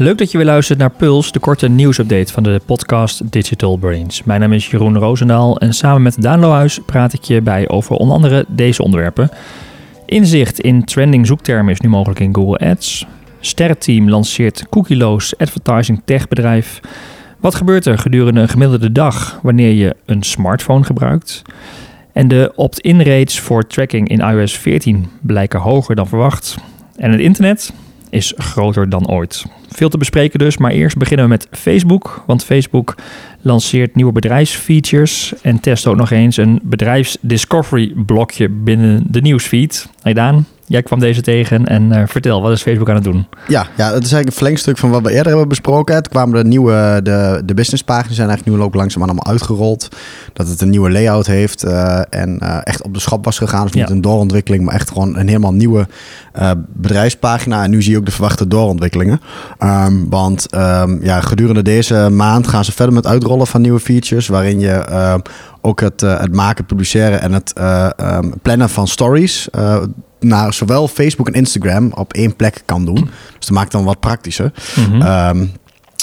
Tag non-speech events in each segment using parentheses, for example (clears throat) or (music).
Leuk dat je weer luistert naar Puls, de korte nieuwsupdate van de podcast Digital Brains. Mijn naam is Jeroen Roosendaal en samen met Daan Lohuis praat ik je bij over onder andere deze onderwerpen. Inzicht in trending zoektermen is nu mogelijk in Google Ads. Sterrenteam lanceert cookieloos advertising techbedrijf. Wat gebeurt er gedurende een gemiddelde dag wanneer je een smartphone gebruikt? En de opt-in rates voor tracking in iOS 14 blijken hoger dan verwacht. En het internet is groter dan ooit. Veel te bespreken dus, maar eerst beginnen we met Facebook. Want Facebook lanceert nieuwe bedrijfsfeatures en test ook nog eens een bedrijfsdiscovery blokje binnen de nieuwsfeed. Hey Daan, Jij kwam deze tegen en uh, vertel, wat is Facebook aan het doen? Ja, ja, het is eigenlijk een verlengstuk van wat we eerder hebben besproken. Het kwamen de nieuwe, de, de businesspagina's zijn eigenlijk nu ook langzaam allemaal uitgerold. Dat het een nieuwe layout heeft uh, en uh, echt op de schap was gegaan. Dus niet ja. een doorontwikkeling, maar echt gewoon een helemaal nieuwe bedrijfspagina. En nu zie je ook de verwachte doorontwikkelingen. Um, want um, ja, gedurende deze maand gaan ze verder met uitrollen van nieuwe features. Waarin je ook het, het maken, publiceren en het plannen van stories naar zowel Facebook en Instagram op één plek kan doen. Dus dat maakt dan wat praktischer. Mm -hmm. um,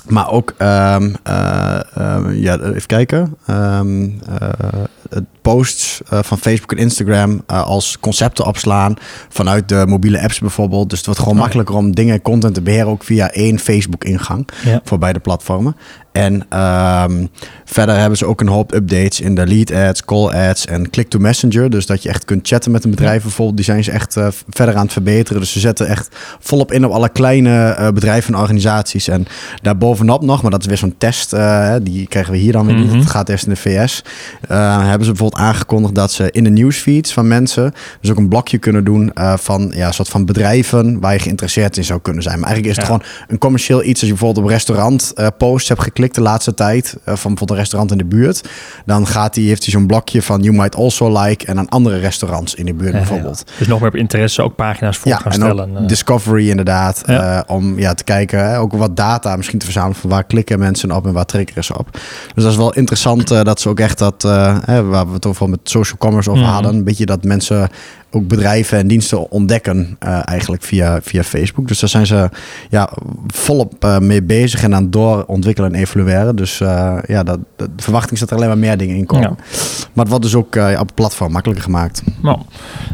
maar ook, um, uh, uh, ja, even kijken. Um, uh, posts van Facebook en Instagram als concepten opslaan vanuit de mobiele apps bijvoorbeeld. Dus het wordt gewoon oh, makkelijker om dingen, content te beheren ook via één Facebook-ingang ja. voor beide platformen. En um, verder hebben ze ook een hoop updates in de lead ads, call ads en click to messenger. Dus dat je echt kunt chatten met een bedrijf bijvoorbeeld. Die zijn ze echt uh, verder aan het verbeteren. Dus ze zetten echt volop in op alle kleine uh, bedrijven en organisaties. En daarbovenop nog, maar dat is weer zo'n test. Uh, die krijgen we hier dan weer niet. Mm -hmm. Het gaat eerst in de VS. hebben ze bijvoorbeeld aangekondigd dat ze in de newsfeeds van mensen dus ook een blokje kunnen doen van ja, een soort van bedrijven waar je geïnteresseerd in zou kunnen zijn. Maar eigenlijk is het ja. gewoon een commercieel iets. Als je bijvoorbeeld op restaurant posts hebt geklikt de laatste tijd uh, van bijvoorbeeld een restaurant in de buurt, dan gaat hij, heeft hij zo'n blokje van you might also like en aan andere restaurants in de buurt ja, bijvoorbeeld. Ja. Dus nog meer op interesse ook pagina's voor gaan en stellen. Discovery inderdaad, uh, om ja, te kijken, ook wat data misschien te verzamelen van waar klikken mensen op en waar triggeren ze op. Dus dat is wel interessant uh, dat ze ook echt dat, hè, waar we het over met social commerce over mm. hadden, een beetje dat mensen ook bedrijven en diensten ontdekken uh, eigenlijk via, via Facebook. Dus daar zijn ze ja, volop uh, mee bezig en aan het doorontwikkelen en evalueren. Dus uh, ja, dat, de verwachting is dat er alleen maar meer dingen in komen. Ja. Maar het wordt dus ook op het platform makkelijker gemaakt. Nou,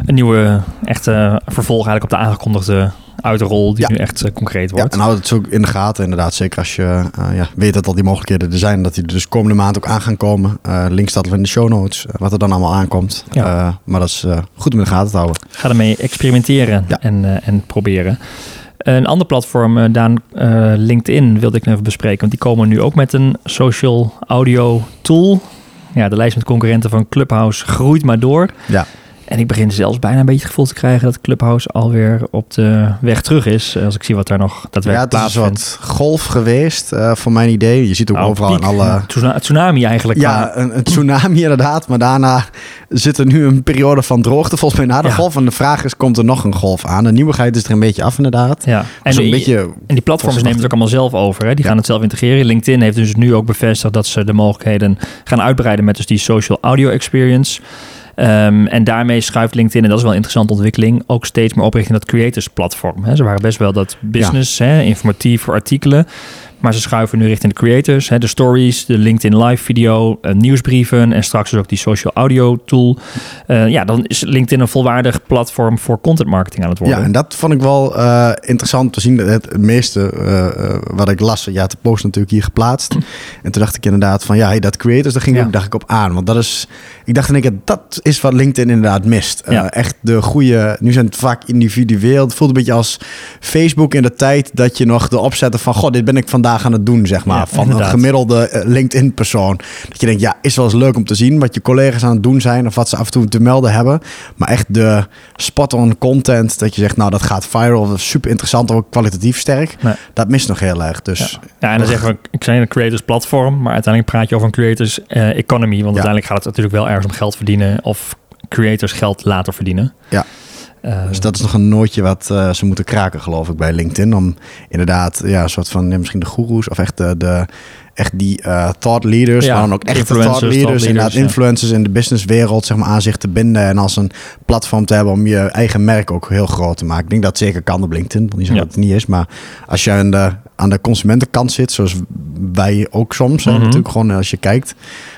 een nieuwe echte vervolg eigenlijk op de aangekondigde uitrol die ja. nu echt uh, concreet wordt. Ja, en houd het zo in de gaten inderdaad. Zeker als je uh, ja, weet dat al die mogelijkheden er zijn. Dat die er dus komende maand ook aan gaan komen. Uh, link staat in de show notes. wat er dan allemaal aankomt. Ja. maar dat is goed om in de gaten te houden. Ga ermee experimenteren en, en proberen. Een ander platform, Daan, LinkedIn, wilde ik even bespreken. Want die komen nu ook met een social audio tool. Ja, de lijst met concurrenten van Clubhouse groeit maar door. Ja. En ik begin zelfs bijna een beetje het gevoel te krijgen dat Clubhouse alweer op de weg terug is. Als ik zie wat daar nog daadwerkelijk plaatsvindt. Ja, het is wat golf geweest uh, voor mijn idee. Je ziet ook oh, overal in alle... (laughs) Tsunami eigenlijk. Ja, een, een, tsunami inderdaad. Maar daarna zit er nu een periode van droogte volgens mij na de ja. golf. En de vraag is, komt er nog een golf aan? De nieuwigheid is er een beetje af inderdaad. Ja. En, een beetje en die platforms nemen het ook allemaal zelf over. Hè? Die Ja. gaan het zelf integreren. LinkedIn heeft dus nu ook bevestigd dat ze de mogelijkheden gaan uitbreiden met dus die social audio experience. Um, en daarmee schuift LinkedIn, en dat is wel een interessante ontwikkeling, ook steeds meer op richting dat creators platform. Hè. Ze waren best wel dat business, hè, informatief voor artikelen. Maar ze schuiven nu richting de creators, hè, de stories, de LinkedIn live video, uh, nieuwsbrieven en straks dus ook die social audio tool. Uh, ja, dan is LinkedIn een volwaardig platform voor content marketing aan het worden. Ja, en dat vond ik wel uh, interessant te zien. Het, meeste wat ik las, ja, de post natuurlijk hier geplaatst. En toen dacht ik inderdaad van, ja, hey, dat creators, daar ging Ja. ook, dacht ik op aan. Want dat is, ik dacht in één keer, dat is wat LinkedIn inderdaad mist. Ja. echt de goede, nu zijn het vaak individueel. Het voelt een beetje als Facebook in de tijd dat je nog de opzetten van, god, dit ben ik vandaag aan het doen, zeg maar. Ja, van inderdaad. een gemiddelde eh, LinkedIn-persoon. Dat je denkt, ja, is wel eens leuk om te zien wat je collega's aan het doen zijn of wat ze af en toe te melden hebben. Maar echt de spot-on content, dat je zegt, nou, dat gaat viral, dat is super interessant, ook kwalitatief sterk. Nee. Dat mist nog heel erg. Dus Ja, en dan zeggen we, ik zei een creators platform, maar uiteindelijk praat je over een creators eh, economy. Want uiteindelijk gaat het natuurlijk wel ergens om geld verdienen of creators geld laten verdienen. Ja. Uh, Dus dat is nog een nootje wat uh, ze moeten kraken, geloof ik, bij LinkedIn. Om inderdaad, ja, een soort van ja, misschien de goeroes of echt de, de echt die uh, thought leaders, Ja, maar dan ook influencers, thought leaders, thought inderdaad leaders, ja. influencers in de businesswereld, zeg maar, aan zich te binden en als een platform te hebben om je eigen merk ook heel groot te maken. Ik denk dat het zeker kan op LinkedIn, want zeggen Ja. dat het niet is, maar als je in de aan de consumentenkant zit, zoals wij ook soms, Mhm. natuurlijk gewoon als je kijkt,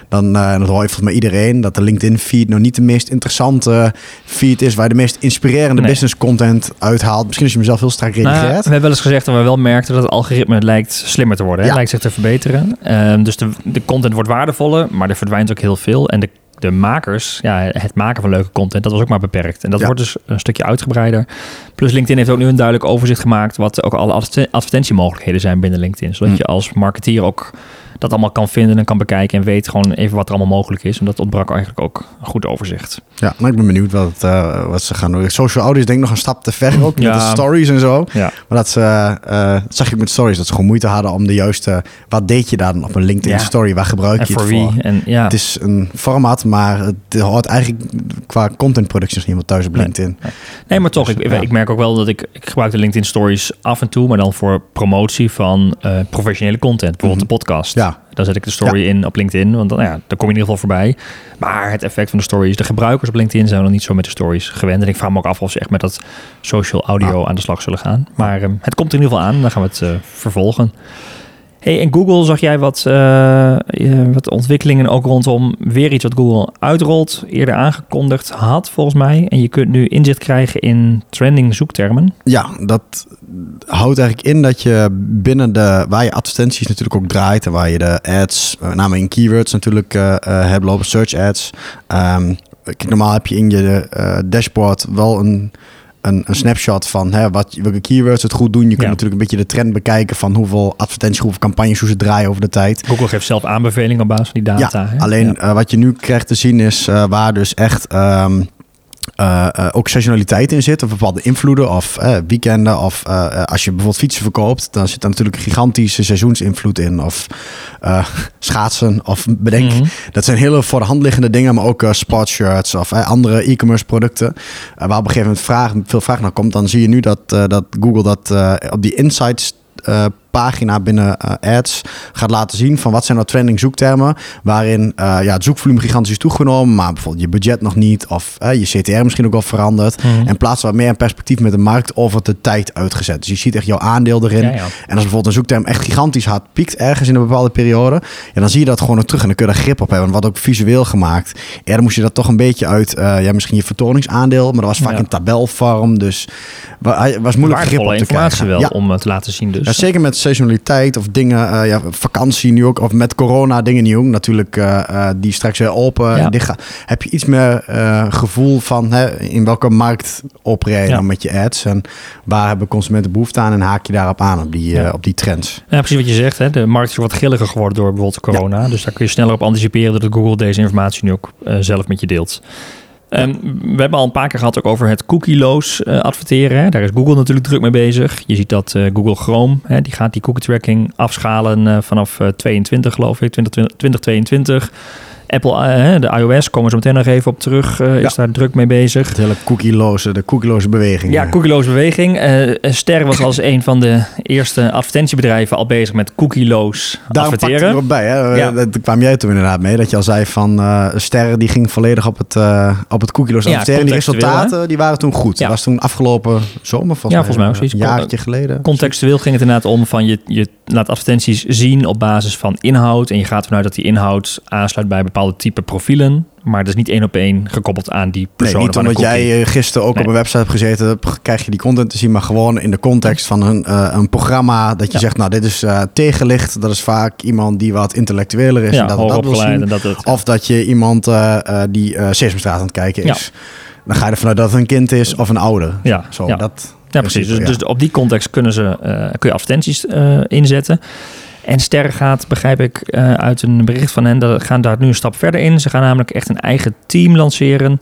dan en dat hoor je volgens mij iedereen, dat de LinkedIn-feed nog niet de meest interessante feed is, waar je de meest inspirerende Nee. business content uithaalt. Misschien als je mezelf heel strak Nou, redigeert. we hebben wel eens gezegd dat we wel merkten dat het algoritme lijkt slimmer te worden. Hè? Ja. Lijkt zich te verbeteren. Ehm, dus de, de content wordt waardevoller, maar er verdwijnt ook heel veel. En de, de makers, ja, het maken van leuke content, dat was ook maar beperkt. En dat Ja. wordt dus een stukje uitgebreider. Plus LinkedIn heeft ook nu een duidelijk overzicht gemaakt wat ook alle adver- advertentiemogelijkheden zijn binnen LinkedIn. Zodat Hm. je als marketeer ook dat allemaal kan vinden en kan bekijken en weet gewoon even wat er allemaal mogelijk is. En dat ontbrak eigenlijk ook een goed overzicht. Ja, maar ik ben benieuwd wat, eh, wat ze gaan doen. Social audio is denk ik nog een stap te ver ook, met de stories en zo. Ja. Maar dat ze, dat zag ik met stories, dat ze gewoon moeite hadden om de juiste... Wat deed je dan op een LinkedIn Ja. story? Waar gebruik En je voor het wie? voor? En ja. Het is een format, maar het hoort eigenlijk qua contentproductie nog niet helemaal thuis op. LinkedIn. Nee, maar toch, Dus, ik, ja. ik merk ook wel dat ik, ik gebruik de LinkedIn Stories af en toe, maar dan voor promotie van eh, professionele content, bijvoorbeeld de podcast. Mhm. Ja. Dan zet ik de story in op LinkedIn, want dan, nou ja, dan kom je in ieder geval voorbij. Maar het effect van de stories, de gebruikers op LinkedIn zijn nog niet zo met de stories gewend. En ik vraag me ook af of ze echt met dat social audio Ah. aan de slag zullen gaan. Maar ehm, het komt er in ieder geval aan, dan gaan we het eh, vervolgen. Hey, en Google zag jij wat, eh, eh, wat ontwikkelingen ook rondom weer iets wat Google uitrolt, eerder aangekondigd had volgens mij. En je kunt nu inzicht krijgen in trending zoektermen. Ja, dat houdt eigenlijk in dat je binnen de... Waar je advertenties natuurlijk ook draait... en waar je de ads, met name in keywords natuurlijk eh eh, hebt lopen, search ads. Ehm, normaal heb je in je eh, dashboard wel een... Een, een snapshot van hè, wat, welke keywords het goed doen. Je kunt Ja. natuurlijk een beetje de trend bekijken van hoeveel advertenties, hoeveel campagnes, hoe ze draaien over de tijd. Google geeft zelf aanbevelingen op basis van die data. Ja, hè? alleen Ja. eh, wat je nu krijgt te zien is eh, waar dus echt ehm, eh, eh, ook seizoenaliteit in zit. Of bepaalde invloeden of eh, weekenden. Of als je bijvoorbeeld fietsen verkoopt, dan zit er natuurlijk een gigantische seizoensinvloed in. Of (laughs) schaatsen of bedenk. Mhm. Dat zijn hele voor de hand liggende dingen, maar ook sportshirts of andere e-commerce producten. waar op een gegeven moment vraag, veel vraag naar komt. Dan zie je nu dat, dat Google dat op die insights pagina binnen eh, ads gaat laten zien van wat zijn nou trending zoektermen waarin eh, ja, het zoekvolume gigantisch is toegenomen, maar bijvoorbeeld je budget nog niet of eh, je CTR misschien ook wel veranderd. Mhm. En plaatsen wat meer in perspectief met de markt over de tijd uitgezet. Dus je ziet echt jouw aandeel erin. Ja, ja. En als bijvoorbeeld een zoekterm echt gigantisch hard piekt ergens in een bepaalde periode, ja, dan zie je dat gewoon ook terug en dan kun je er grip op hebben. Wat ook visueel gemaakt. Eerder moest je dat toch een beetje uit, ja, misschien je vertoningsaandeel, maar dat was vaak Ja. in tabelvorm. Dus wa- was moeilijk grip op te informatie krijgen. wel om het te laten zien dus. Ja, zeker met seizoenaliteit of dingen, eh, ja, vakantie nu ook, of met corona dingen nu ook natuurlijk, eh, eh, die straks weer open. Ja. dicht gaan. Heb je iets meer gevoel van hè, in welke markt Ja. dan met je ads en waar hebben consumenten behoefte aan en haak je daarop aan op die, Ja. op die trends. Ja, precies wat je zegt. Hè? De markt is wat grilliger geworden door bijvoorbeeld corona. Dus daar kun je sneller op anticiperen dat Google deze informatie nu ook zelf met je deelt. Ehm, we hebben al een paar keer gehad ook over het cookieloos eh, adverteren. Hè? Daar is Google natuurlijk druk mee bezig. Je ziet dat eh, Google Chrome, hè, die gaat die cookie tracking afschalen eh, vanaf eh, 22 geloof ik, 2020 2022. Apple, eh, de iOS, komen ze meteen nog even op terug, eh, Ja. is daar druk mee bezig. Het hele cookieloze, de cookieloze beweging. Ja, cookieloze beweging. Eh Ster was als een van de eerste advertentiebedrijven al bezig met cookieloos Daarom adverteren. erop bij. Hè? Ja. Daar kwam jij toen inderdaad mee. Dat je al zei van eh Sterren die ging volledig op het, eh op het cookieloos Ja, adverteren. Die resultaten die waren toen goed. Dat was toen afgelopen zomer volgens Ja, mij. volgens mij ook zoiets. Een jaartje geleden. Contextueel ging het inderdaad om van je, je laat advertenties zien op basis van inhoud. En je gaat vanuit dat die inhoud aansluit bij bepaalde type profielen. Maar dat is niet één op één gekoppeld aan die Nee, persoon. niet omdat jij eh, gisteren ook Nee. op een website hebt gezeten, krijg je die content te zien, maar gewoon in de context van een, eh, een programma dat je Ja. zegt, nou dit is eh, tegenlicht, dat is vaak iemand die wat intellectueler is en ja, dat we hoger dat wil zien. en dat het. Of dat je iemand die eh Sesamstraat aan het kijken Ja. is. Dan ga je ervan uit dat het een kind is of een ouder. Ja, Zo, ja. dat Ja, precies. Dus, dus op die context kunnen ze, kun je advertenties inzetten. En Sterren gaat, begrijp ik eh, uit een bericht van hen, dat gaan daar nu een stap verder in. Ze gaan namelijk echt een eigen team lanceren.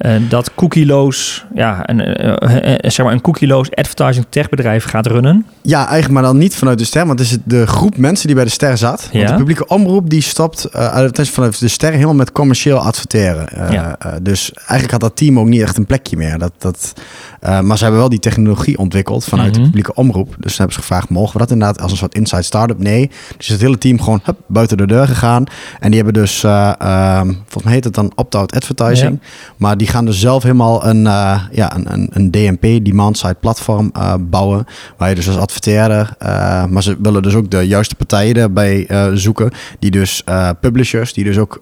Eh, dat cookieloos, ja, een, eh, eh, zeg maar een cookieloos advertising techbedrijf gaat runnen. Ja, eigenlijk maar dan niet vanuit de ster, want het is de groep mensen die bij de ster zat. Want Ja. de publieke omroep die stopt uh, vanuit de ster helemaal met commercieel adverteren. Uh, Ja. uh, dus eigenlijk had dat team ook niet echt een plekje meer. Dat, dat, maar ze hebben wel die technologie ontwikkeld vanuit Mhm. de publieke omroep. Dus ze hebben ze gevraagd, mogen we dat inderdaad als een soort inside startup? Nee. Dus het hele team gewoon hup, buiten de deur gegaan. En die hebben dus, um, volgens mij heet het dan opt-out advertising. Maar die gaan dus zelf helemaal een, uh, ja, een, een, een DMP, demand-side platform, uh, bouwen. Waar je dus als adverteerder, uh, maar ze willen dus ook de juiste partijen erbij zoeken. Die dus publishers, die dus ook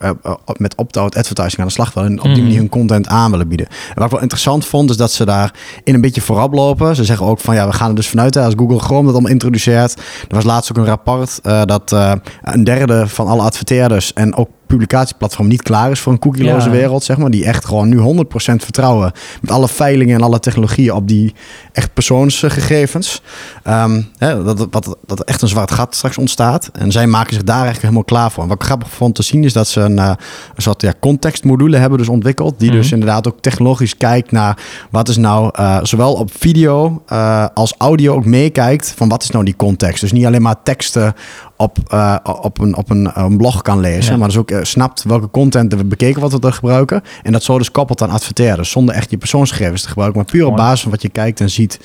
met opt-out advertising aan de slag willen. En op die Mhm. manier hun content aan willen bieden. En wat ik wel interessant vond, is dat ze daar in een beetje voorop lopen. Ze zeggen ook van ja, we gaan er dus vanuit hè, als Google Chrome dat allemaal introduceert. Er was laatst ook een rapport dat een derde van alle adverteerders en ook publicatieplatform niet klaar is voor een cookieloze Ja. wereld, zeg maar. Die echt gewoon nu 100% vertrouwen met alle veilingen en alle technologieën op die echt persoonsgegevens. Ehm, hè, dat, dat, dat echt een zwart gat straks ontstaat. En zij maken zich daar eigenlijk helemaal klaar voor. En wat ik grappig vond te zien is dat ze een, eh, een soort ja, contextmodule hebben dus ontwikkeld. Die dus Mhm. inderdaad ook technologisch kijkt naar wat is nou eh, zowel op video eh, als audio ook meekijkt van wat is nou die context. Dus niet alleen maar teksten op, eh, op, een, op een, een blog kan lezen. Ja. Maar dus ook eh, snapt welke content er bekeken wordt er gebruiken. En dat zo dus koppelt aan adverteren. Zonder echt je persoonsgegevens te gebruiken. Maar puur op basis van wat je kijkt en ziet.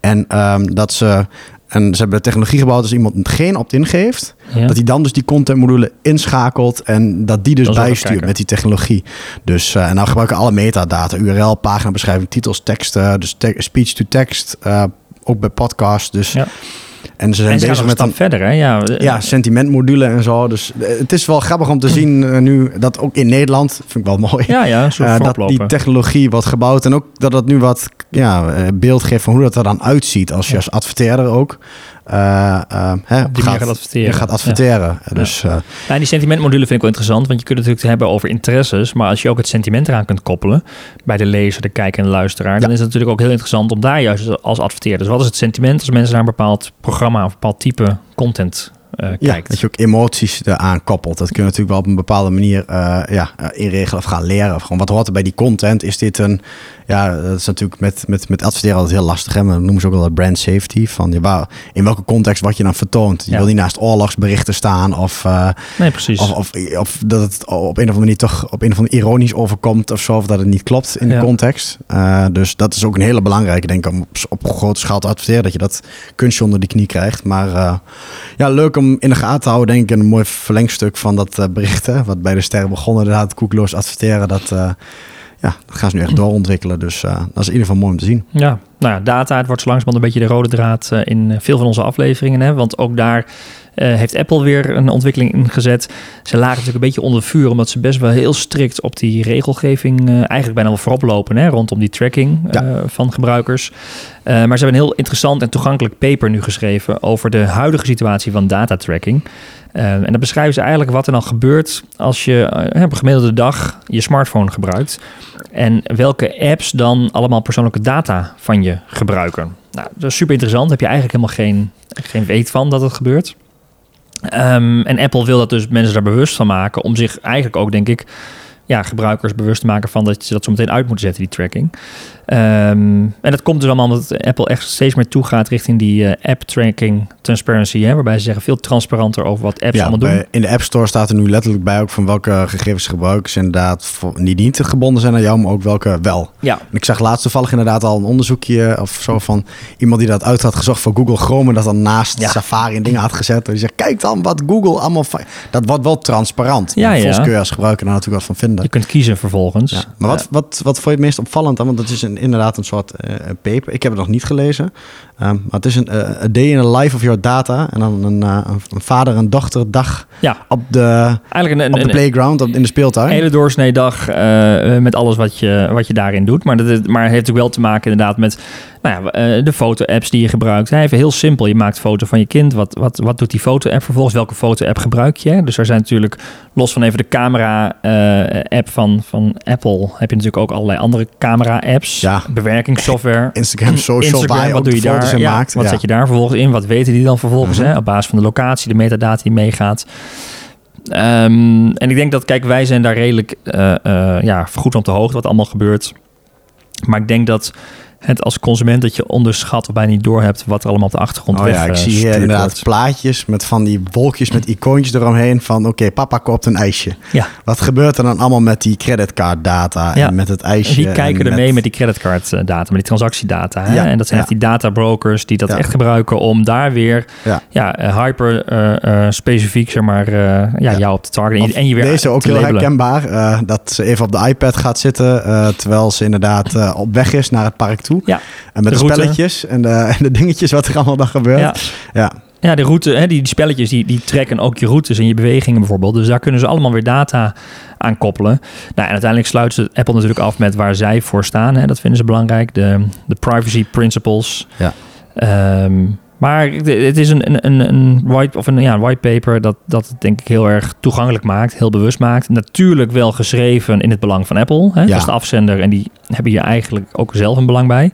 En ehm, dat ze... En ze hebben de technologie gebouwd als iemand geen opt-in geeft. Ja. Dat hij dan dus die contentmodule inschakelt. En dat die dus Dat bijstuurt met die technologie. Dus eh, en nou gebruiken alle metadata. URL, paginabeschrijving, titels, teksten. Dus te- speech to text. eh, ook bij podcast. Dus, Ja. En ze zijn En ze gaan bezig een met stap een verder, hè? Ja, ja, sentimentmodule en zo. Dus eh, het is wel grappig om te zien (clears throat) eh, nu dat ook in Nederland, vind ik wel (laughs) mooi, ja, ja, eh, dat die technologie wordt gebouwd. En ook dat het nu wat ja, beeld geeft van hoe dat er dan uitziet als je Ja. als adverteerder ook hè, Op die manier gaat adverteren. Je gaat adverteren. Dus eh, Ja, en die sentimentmodule vind ik wel interessant, want je kunt het natuurlijk hebben over interesses, maar als je ook het sentiment eraan kunt koppelen bij de lezer, de kijker en de luisteraar, dan is het natuurlijk ook heel interessant om daar juist als adverteerder. Dus wat is het sentiment als mensen naar een bepaald programma of een bepaald type content eh, ja, kijkt? dat je ook emoties eraan koppelt. Dat kun je natuurlijk wel op een bepaalde manier eh, ja, eh, inregelen of gaan leren. Of gewoon wat hoort er bij die content? Is dit een... Ja, dat is natuurlijk met, met, met adverteren altijd heel lastig. Hè? Maar dat noemen ze ook wel brand safety. Van, ja, waar, in welke context wat je dan vertoont. Je Ja. wil niet naast oorlogsberichten staan. Of, Nee, precies. of, of, of dat het op een of andere manier toch op een of andere ironisch overkomt. Of zo. Of dat het niet klopt in Ja. de context. Dus dat is ook een hele belangrijke, denk ik, om op, op grote schaal te adverteren. Dat je dat kunstje onder die knie krijgt. Maar ja, leuk om in de gaten te houden, denk ik. En een mooi verlengstuk van dat eh, bericht. Hè, wat bij de sterren begon, inderdaad, koekloos adverteren. Dat, eh, ja, dat gaan ze nu echt doorontwikkelen. Dus eh, dat is in ieder geval mooi om te zien. Ja, nou data, het wordt zo langzamerhand een beetje de rode draad in veel van onze afleveringen. Hè? Want ook daar eh, heeft Apple weer een ontwikkeling ingezet. Ze lagen natuurlijk een beetje onder vuur, omdat ze best wel heel strikt op die regelgeving eh, eigenlijk bijna wel voorop lopen, hè? rondom die tracking eh, van gebruikers. Maar ze hebben een heel interessant en toegankelijk paper nu geschreven over de huidige situatie van datatracking. En dan beschrijven ze eigenlijk wat er dan gebeurt als je op een gemiddelde dag je smartphone gebruikt. En welke apps dan allemaal persoonlijke data van je gebruiken. Nou, dat is super interessant. Daar heb je eigenlijk helemaal geen, geen weet van dat het gebeurt. Ehm, en Apple wil dat dus mensen daar bewust van maken. Om zich eigenlijk ook, denk ik, ja, gebruikers bewust te maken van dat ze dat zo meteen uit moeten zetten, die tracking. Ehm, en dat komt dus allemaal omdat Apple echt steeds meer toegaat richting die eh, app tracking transparency. Hè, waarbij ze zeggen veel transparanter over wat apps Ja, allemaal doen. bij- in de App Store staat er nu letterlijk bij ook van welke gegevens gebruikers inderdaad voor, die niet gebonden zijn aan jou, maar ook welke wel. Ja, En ik zag laatst toevallig inderdaad al een onderzoekje of zo van iemand die dat uit had gezocht voor Google Chrome en dat dan naast Ja. Safari en dingen had gezet. En die zegt, kijk dan wat Google allemaal... Dat wordt wel transparant. Ja, ja. Volgens kun je als gebruiker daar natuurlijk wat van vinden. Je kunt kiezen vervolgens. Ja. Maar wat, wat, wat vond je het meest opvallend dan? Want het is een, inderdaad een soort eh, paper. Ik heb het nog niet gelezen. Ehm, maar het is een eh, a day in the life of your data. En dan een, eh, een, vader en dochter dag Ja, op de, eigenlijk een, op de playground, op, in de speeltuin. Een hele doorsnee dag eh, met alles wat je, wat je daarin doet. Maar, dat, is- maar het heeft ook wel te maken inderdaad met nou ja, de foto-apps die je gebruikt. Hij Even heel simpel, je maakt een foto van je kind. Wat, wat, wat doet die foto-app vervolgens? Welke foto-app gebruik je? Dus er zijn natuurlijk, los van even de camera-app van, van Apple... heb je natuurlijk ook allerlei andere camera-apps. Ja. Bewerkingssoftware. Instagram, (clears throat) social, Instagram, wat doe je foto's daar? in Ja, maakt. wat Ja. zet je daar vervolgens in? Wat weten die dan vervolgens? Mhm. hè? Op basis van de locatie, de metadata die meegaat. Ehm, en ik denk dat, kijk, wij zijn daar redelijk eh, eh, ja, goed op de hoogte wat allemaal gebeurt. Maar ik denk dat het als consument dat je onderschat of bijna niet doorhebt wat er allemaal op de achtergrond oh, weg ja, ik eh, zie hier stuurd inderdaad wordt. plaatjes met van die wolkjes met icoontjes eromheen van oké, papa koopt een ijsje. Ja, Wat gebeurt er dan allemaal met die creditcard-data Ja. en met het ijsje? die kijken en er mee met die creditcard-data, met die transactiedata. Hè? Ja, En dat zijn echt die databrokers die dat echt gebruiken om daar weer Ja. eh, hyper eh, eh, specifiek zeg maar, eh, ja, jou op te targeten en, Of je- en je weer Deze ook heel labelen. herkenbaar. eh, dat ze even op de iPad gaat zitten. eh, terwijl ze inderdaad eh, op weg is naar het park toe. Ja. En met De spelletjes en de, en de dingetjes wat er allemaal dan gebeurt. Ja. Ja. Ja, de route, hè, die, die spelletjes, die, die trekken ook je routes en je bewegingen bijvoorbeeld. Dus daar kunnen ze allemaal weer data aan koppelen. Nou, en uiteindelijk sluit ze Apple natuurlijk af met waar zij voor staan. Hè. Dat vinden ze belangrijk. De, de privacy principles. Ja. Ehm, maar het- is een, een, een, een white, of een, ja, een white paper dat, dat het denk ik heel erg toegankelijk maakt. Heel bewust maakt. Natuurlijk wel geschreven in het belang van Apple. Hè. Ja. Dat is de afzender en die hebben hier eigenlijk ook zelf een belang bij.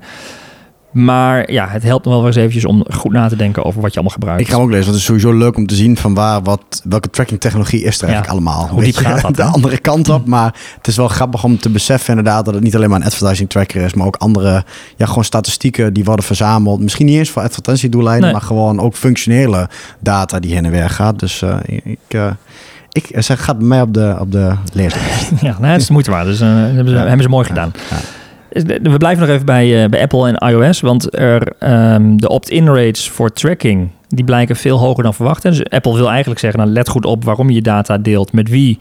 Maar ja, het helpt nog wel eens eventjes om goed na te denken over wat je allemaal gebruikt. Ik ga hem ook lezen, want het is sowieso leuk om te zien van waar, wat, welke tracking technologie is er Ja. eigenlijk allemaal. Hoe diep gaat dat, (laughs) De andere kant op, (laughs) maar het is wel grappig om te beseffen inderdaad dat het niet alleen maar een advertising tracker is, maar ook andere, ja gewoon statistieken die worden verzameld. Misschien niet eens voor advertentiedoeleinden, Nee. maar gewoon ook functionele data die heen en weer gaat. Dus eh, ik, eh, ik zeg, gaat bij mij op de, op de leeslijst. (laughs) Ja, nou, het is de moeite waard. Dus eh, hebben, ze, Ja. hebben ze mooi gedaan. Ja. We blijven nog even bij, eh, bij Apple en iOS. Want er, ehm, de opt-in rates voor tracking... die blijken veel hoger dan verwacht. Dus Apple wil eigenlijk zeggen... Nou, let goed op waarom je data deelt, met wie...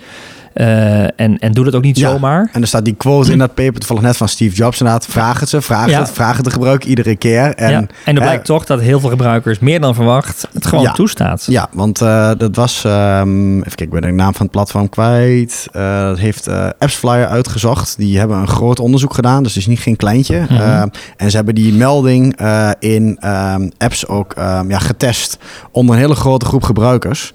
eh, en, en doe dat ook niet Ja. zomaar. En er staat die quote in dat paper toevallig net van Steve Jobs inderdaad. Vraag het ze, vraag Ja. het, vraag het de gebruik iedere keer. En, ja. en er eh, blijkt toch dat heel veel gebruikers... meer dan verwacht het gewoon toestaat. Ja, want eh, dat was, ehm, even kijken, ik ben de naam van het platform kwijt. Eh, dat heeft AppsFlyer uitgezocht. Die hebben een groot onderzoek gedaan, dus het is niet geen kleintje. Mhm. En ze hebben die melding in ehm, apps ook ehm, ja, getest onder een hele grote groep gebruikers.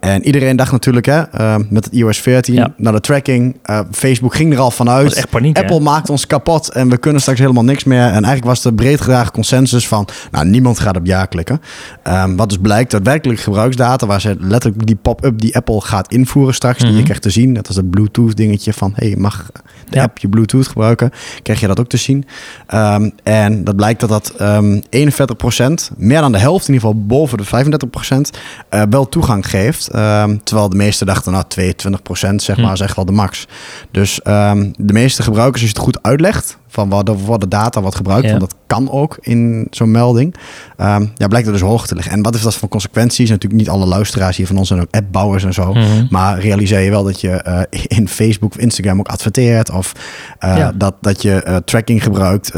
En iedereen dacht natuurlijk, hè, met het iOS 14, Ja. naar de tracking. eh, Facebook ging er al Dat vanuit. echt paniek, hè? Apple maakt ons kapot en we kunnen straks helemaal niks meer. En eigenlijk was de breed gedragen consensus van, nou, niemand gaat op ja klikken. Ehm, wat dus blijkt, daadwerkelijk gebruiksdata, waar ze letterlijk die pop-up die Apple gaat invoeren straks, die Mhm. je krijgt te zien. Dat is het Bluetooth dingetje van, hey, mag de Ja. app je Bluetooth gebruiken. Krijg je dat ook te zien. Ehm, en dat blijkt dat dat ehm 41%, meer dan de helft, in ieder geval boven de 35%, eh, wel toegang geeft. Ehm, terwijl de meeste dachten, nou 22% zeg maar, is echt wel de max. Dus ehm, de meeste gebruikers, als je het goed uitlegt, van wat de data wordt gebruikt, Ja. want dat kan ook in zo'n melding, ehm, ja, blijkt er dus hoog te liggen. En wat heeft dat voor consequenties? Natuurlijk niet alle luisteraars hier van ons zijn ook appbouwers en zo. Mhm. Maar realiseer je wel dat je eh, in Facebook of Instagram ook adverteert. Of eh, Ja. dat, dat je eh, tracking gebruikt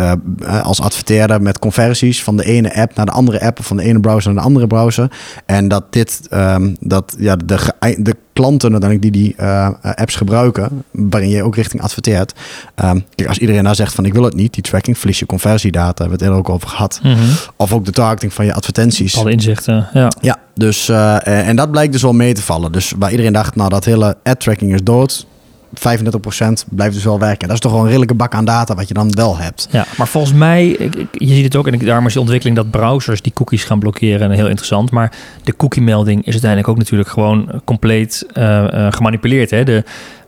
als adverteerder met conversies van de ene app naar de andere app. Of van de ene browser naar de andere browser. En dat dit, ehm, dat ja, de, de klanten uiteindelijk die die apps gebruiken, waarin je ook richting adverteert. Ehm, kijk, als iedereen daar zegt van ik wil het niet, die tracking, verlies je conversiedata, hebben we het eerder ook over gehad. Mhm. Of ook de targeting van je advertenties. Alle inzichten, ja. Ja, dus, eh, eh, en dat blijkt dus wel mee te vallen. Dus waar iedereen dacht, nou dat hele ad-tracking is dood. 35% blijft dus wel werken. Dat is toch wel een redelijke bak aan data wat je dan wel hebt. Ja, maar volgens mij, je ziet het ook, en daarom is de ontwikkeling dat browsers die cookies gaan blokkeren heel interessant. Maar de cookie-melding is uiteindelijk ook natuurlijk gewoon compleet eh, gemanipuleerd. Hè? De,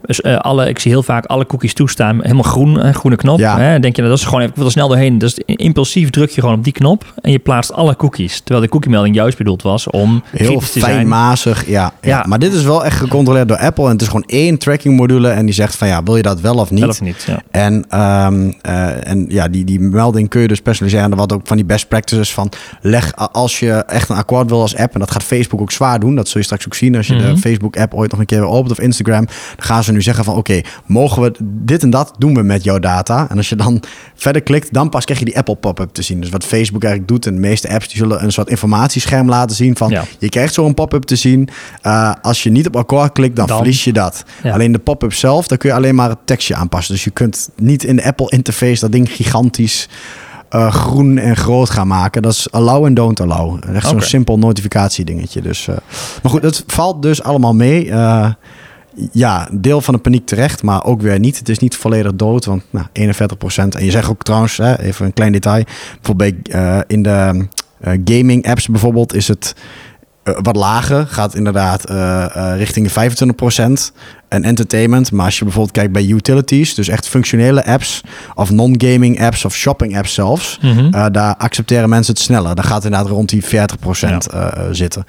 dus, eh, alle, ik zie heel vaak alle cookies toestaan, helemaal groen, groene knop. Ja. Hè? Denk je, nou, dat is gewoon even, ik wil er snel doorheen. Dus impulsief druk je gewoon op die knop en je plaatst alle cookies. Terwijl de cookie-melding juist bedoeld was om Heel fijnmazig, ja, ja. Ja. Maar dit is wel echt gecontroleerd door Apple. En het is gewoon één tracking module. En die zegt van ja, wil je dat wel of niet? Wel of niet, ja. En, ehm, eh, en ja, die, die melding kun je dus personaliseren. Wat ook van die best practices van leg als je echt een akkoord wil als app. En dat gaat Facebook ook zwaar doen. Dat zul je straks ook zien als je Mhm. de Facebook app ooit nog een keer weer opent of Instagram. Dan gaan ze nu zeggen van oké, mogen we dit en dat doen we met jouw data. En als je dan verder klikt, dan pas krijg je die Apple pop-up te zien. Dus wat Facebook eigenlijk doet en de meeste apps die zullen een soort informatiescherm laten zien van Ja. je krijgt zo'n pop-up te zien. Uh, als je niet op akkoord klikt, dan, Dan- verlies je dat. Ja. Alleen de pop-up zelf, daar kun je alleen maar het tekstje aanpassen. Dus je kunt niet in de Apple interface dat ding gigantisch uh, groen en groot gaan maken. Dat is allow en don't allow. Echt zo'n simpel notificatiedingetje. Dus, uh, maar goed, het valt dus allemaal mee. Uh, ja, deel van de paniek terecht, maar ook weer niet. Het is niet volledig dood, want nou, 41%. En je zegt ook trouwens, hè, even een klein detail. Bijvoorbeeld bij, uh, in de uh, gaming apps bijvoorbeeld is het wat lager gaat inderdaad richting de 25% en entertainment. Maar als je bijvoorbeeld kijkt bij utilities, dus echt functionele apps of non-gaming apps of shopping apps zelfs, mm -hmm. daar accepteren mensen het sneller. Dan gaat inderdaad rond die 40% ja. zitten.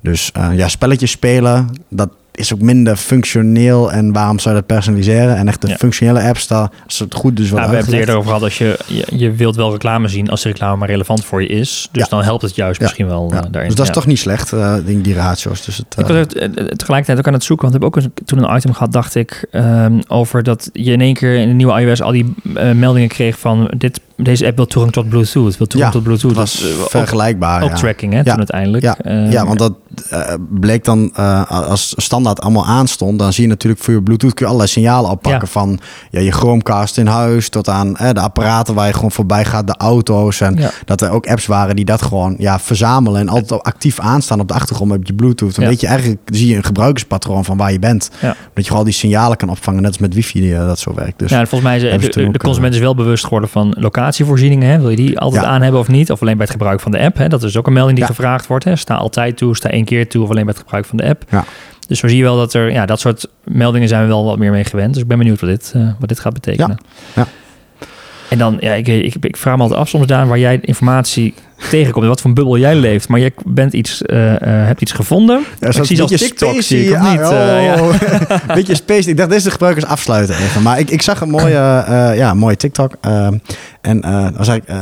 Dus ja, spelletjes spelen, dat is ook minder functioneel. En waarom zou je dat personaliseren? En echt de functionele apps, daar is het goed dus wat ja, We hebben het eerder over gehad. Als je, je, wilt wel reclame zien als de reclame maar relevant voor je is. Dus dan helpt het juist misschien wel uh, daarin. Dus dat is toch niet slecht, uh, die, die ratio's. Dus het, ik was het, tegelijkertijd ook aan het zoeken. Want ik heb ook toen een item gehad, dacht ik, um, over dat je in één keer in de nieuwe iOS al die uh, meldingen kreeg van dit deze app wil toegang tot Bluetooth. Wil toegang tot Bluetooth. Dat was vergelijkbaar. Ook, tracking, hè, ja. toen uiteindelijk. Ja, ja want dat uh, bleek dan uh, als standaard allemaal aanstond. Dan zie je natuurlijk voor je Bluetooth kun je allerlei signalen oppakken. Van ja, je Chromecast in huis tot aan de apparaten waar je gewoon voorbij gaat, de auto's. En dat er ook apps waren die dat gewoon ja, verzamelen en altijd actief aanstaan op de achtergrond met je Bluetooth. Dan weet je eigenlijk, zie je een gebruikerspatroon van waar je bent. Dat je al die signalen kan opvangen, net als met wifi die, dat zo werkt. Dus ja, volgens mij is de, de consument is wel bewust geworden van locatie locatievoorzieningen. Hè? Wil je die altijd aan hebben of niet? Of alleen bij het gebruik van de app? Hè? Dat is ook een melding die gevraagd wordt. Hè? Sta altijd toe, sta één keer toe of alleen bij het gebruik van de app. Ja. Dus zo zie je wel dat er, ja, dat soort meldingen zijn we wel wat meer mee gewend. Dus ik ben benieuwd wat dit, uh, wat dit gaat betekenen. Ja. En dan, ja, ik, ik, ik vraag me altijd af soms, Daan, waar jij informatie tegenkomt. Wat voor bubbel jij leeft. Maar jij bent iets, uh, uh, hebt iets gevonden. Ja, ik zie als TikTok, zie ik, of niet? Oh, ja. (laughs) beetje space. Ik dacht, deze gebruikers afsluiten even. Maar ik, ik zag een mooie, ja, mooie TikTok. en dan zei ik,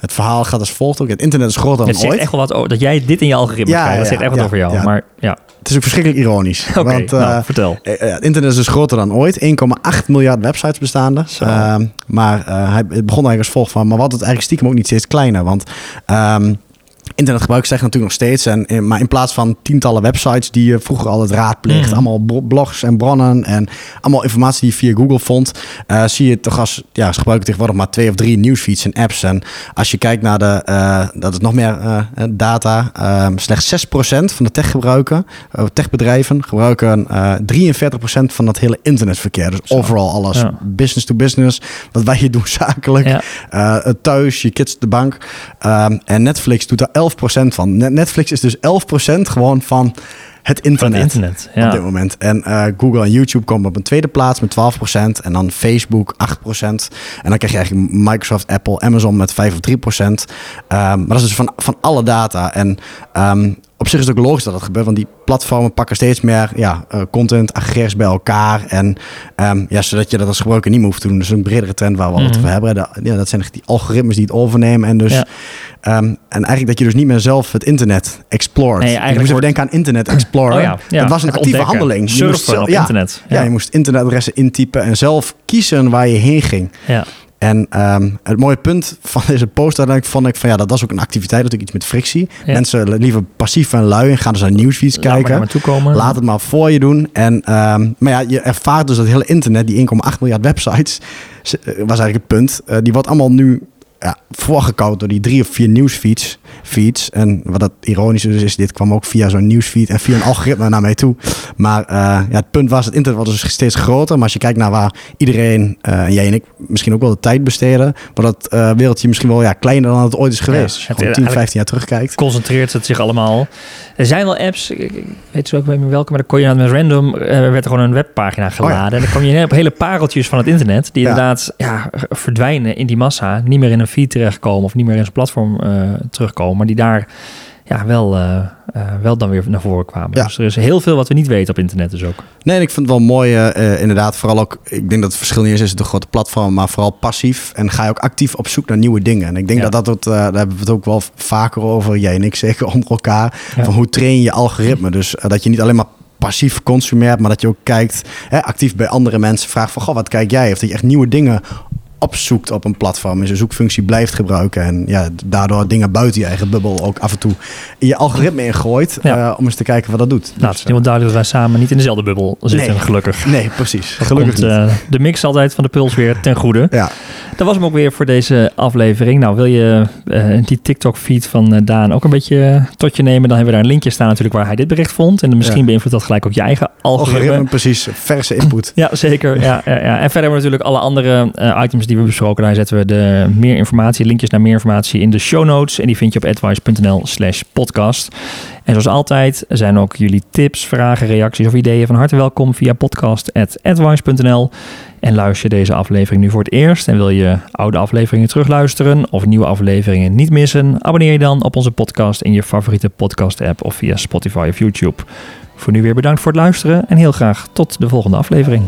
het verhaal gaat als volgt ook. Het internet is groter dan het ooit. Het echt wel wat over, dat jij dit in je algoritme ja, krijgt. Dat zegt echt wat over jou. Maar ja. Het is ook verschrikkelijk ironisch. (laughs) Oké, okay, nou, vertel. het internet is dus groter dan ooit. 1,8 miljard websites bestaande. Ehm, maar hij begon eigenlijk als volgt van... maar wat het eigenlijk stiekem ook niet steeds kleiner. Want... Um, Internetgebruik zegt natuurlijk nog steeds. En, maar in plaats van tientallen websites die je vroeger altijd raadpleegt, mm. allemaal blogs en bronnen en allemaal informatie die je via Google vond, uh, zie je toch als, ja, ze gebruiken tegenwoordig maar twee of drie nieuwsfeeds en apps. En als je kijkt naar de, uh, dat is nog meer uh, data, ehm, slechts 6% van de techgebruiken, techbedrijven gebruiken 43% van het hele internetverkeer. Dus overal alles, ja. business to business, wat wij hier doen zakelijk, ja. thuis, je kids de bank. Um, en Netflix doet daar 11% van. Netflix is dus 11% gewoon van het internet, internet ja. op dit moment. En uh, Google en YouTube komen op een tweede plaats met 12%. En dan Facebook 8%. En dan krijg je eigenlijk Microsoft, Apple, Amazon met 5 of 3%. Um, maar dat is dus van, van alle data. En um, op zich is het ook logisch dat dat gebeurt, want die platformen pakken steeds meer ja, uh, content, aggregeers bij elkaar. En um, ja, zodat je dat als gebruiker niet meer hoeft te doen. Dus een bredere trend waar we mm -hmm. het over hebben. De, ja, dat zijn die algoritmes die het overnemen. En dus ja. Um, en eigenlijk dat je dus niet meer zelf het internet explored. Nee, eigenlijk je moest wordt... denken aan Internet Explorer. Oh ja, ja, dat was een actieve ontdekken. handeling. Je moest zelf, op ja, internet. Ja. je moest internetadressen intypen en zelf kiezen waar je heen ging. Ja. En um, het mooie punt van deze post uiteindelijk vond ik van ja, dat was ook een activiteit, natuurlijk iets met frictie. Ja. Mensen liever passief en lui en gaan dus naar nieuwsfeeds kijken. Maar Laat het maar voor je doen. En, um, maar ja, je ervaart dus dat hele internet, die 1,8 miljard websites, was eigenlijk het punt. Uh, die wordt allemaal nu ja, voorgekoud door die drie of vier nieuwsfeeds. Feeds. En wat dat ironisch is, is dit kwam ook via zo'n nieuwsfeed en via een algoritme naar mij toe. Maar uh, ja, het punt was, het internet was dus steeds groter. Maar als je kijkt naar waar iedereen, uh, jij en ik, misschien ook wel de tijd besteden, wordt dat uh, wereldje misschien wel ja, kleiner dan het ooit is geweest. Ja, als je 10, 15 jaar terugkijkt. Concentreert het zich allemaal. Er zijn wel apps, ik weet zo ook niet meer welke, maar dan kon je met random, werd er gewoon een webpagina geladen. Oh ja. En dan kwam je op hele pareltjes van het internet, die inderdaad ja, verdwijnen in die massa, niet meer in een feed terechtkomen of niet meer in zijn platform terugkomen, maar die daar ja, wel, uh, uh, wel dan weer naar voren kwamen. Ja. Dus er is heel veel wat we niet weten op internet dus ook. Nee, ik vind het wel mooi, uh, inderdaad, vooral ook, ik denk dat het verschil niet is, is de grote platform, maar vooral passief en ga je ook actief op zoek naar nieuwe dingen. En ik denk ja. dat dat, het, daar hebben we het ook wel vaker over, jij en ik zeker (laughs) onder elkaar, ja. van hoe train je algoritme. Dus dat je niet alleen maar passief consumeert, maar dat je ook kijkt, hè, actief bij andere mensen, vraagt van, goh, wat kijk jij? Of dat je echt nieuwe dingen opzoekt op een platform en zijn zoekfunctie blijft gebruiken. En ja, daardoor dingen buiten je eigen bubbel ook af en toe in je algoritme ingooit. Ja. Uh, om eens te kijken wat dat doet. Nou, het is helemaal duidelijk dat wij samen niet in dezelfde bubbel zitten, nee. gelukkig. Nee, precies. gelukkig komt, uh, de mix altijd van de puls weer ten goede. Ja. Dat was hem ook weer voor deze aflevering. Nou, wil je uh, die TikTok-feed van uh, Daan ook een beetje tot je nemen? Dan hebben we daar een linkje staan natuurlijk waar hij dit bericht vond. En misschien ja. beïnvloedt dat gelijk ook je eigen algoritme. algoritme precies, verse input. (laughs) ja, zeker. Ja, ja, ja, En verder hebben we natuurlijk alle andere uh, items die we besproken. Daar zetten we de meer informatie, linkjes naar meer informatie in de show notes. En die vind je op advice.nl slash podcast. En zoals altijd zijn ook jullie tips, vragen, reacties of ideeën van harte welkom via podcast.advice.nl. En luister je deze aflevering nu voor het eerst en wil je oude afleveringen terugluisteren of nieuwe afleveringen niet missen, abonneer je dan op onze podcast in je favoriete podcast app of via Spotify of YouTube. Voor nu weer bedankt voor het luisteren en heel graag tot de volgende aflevering.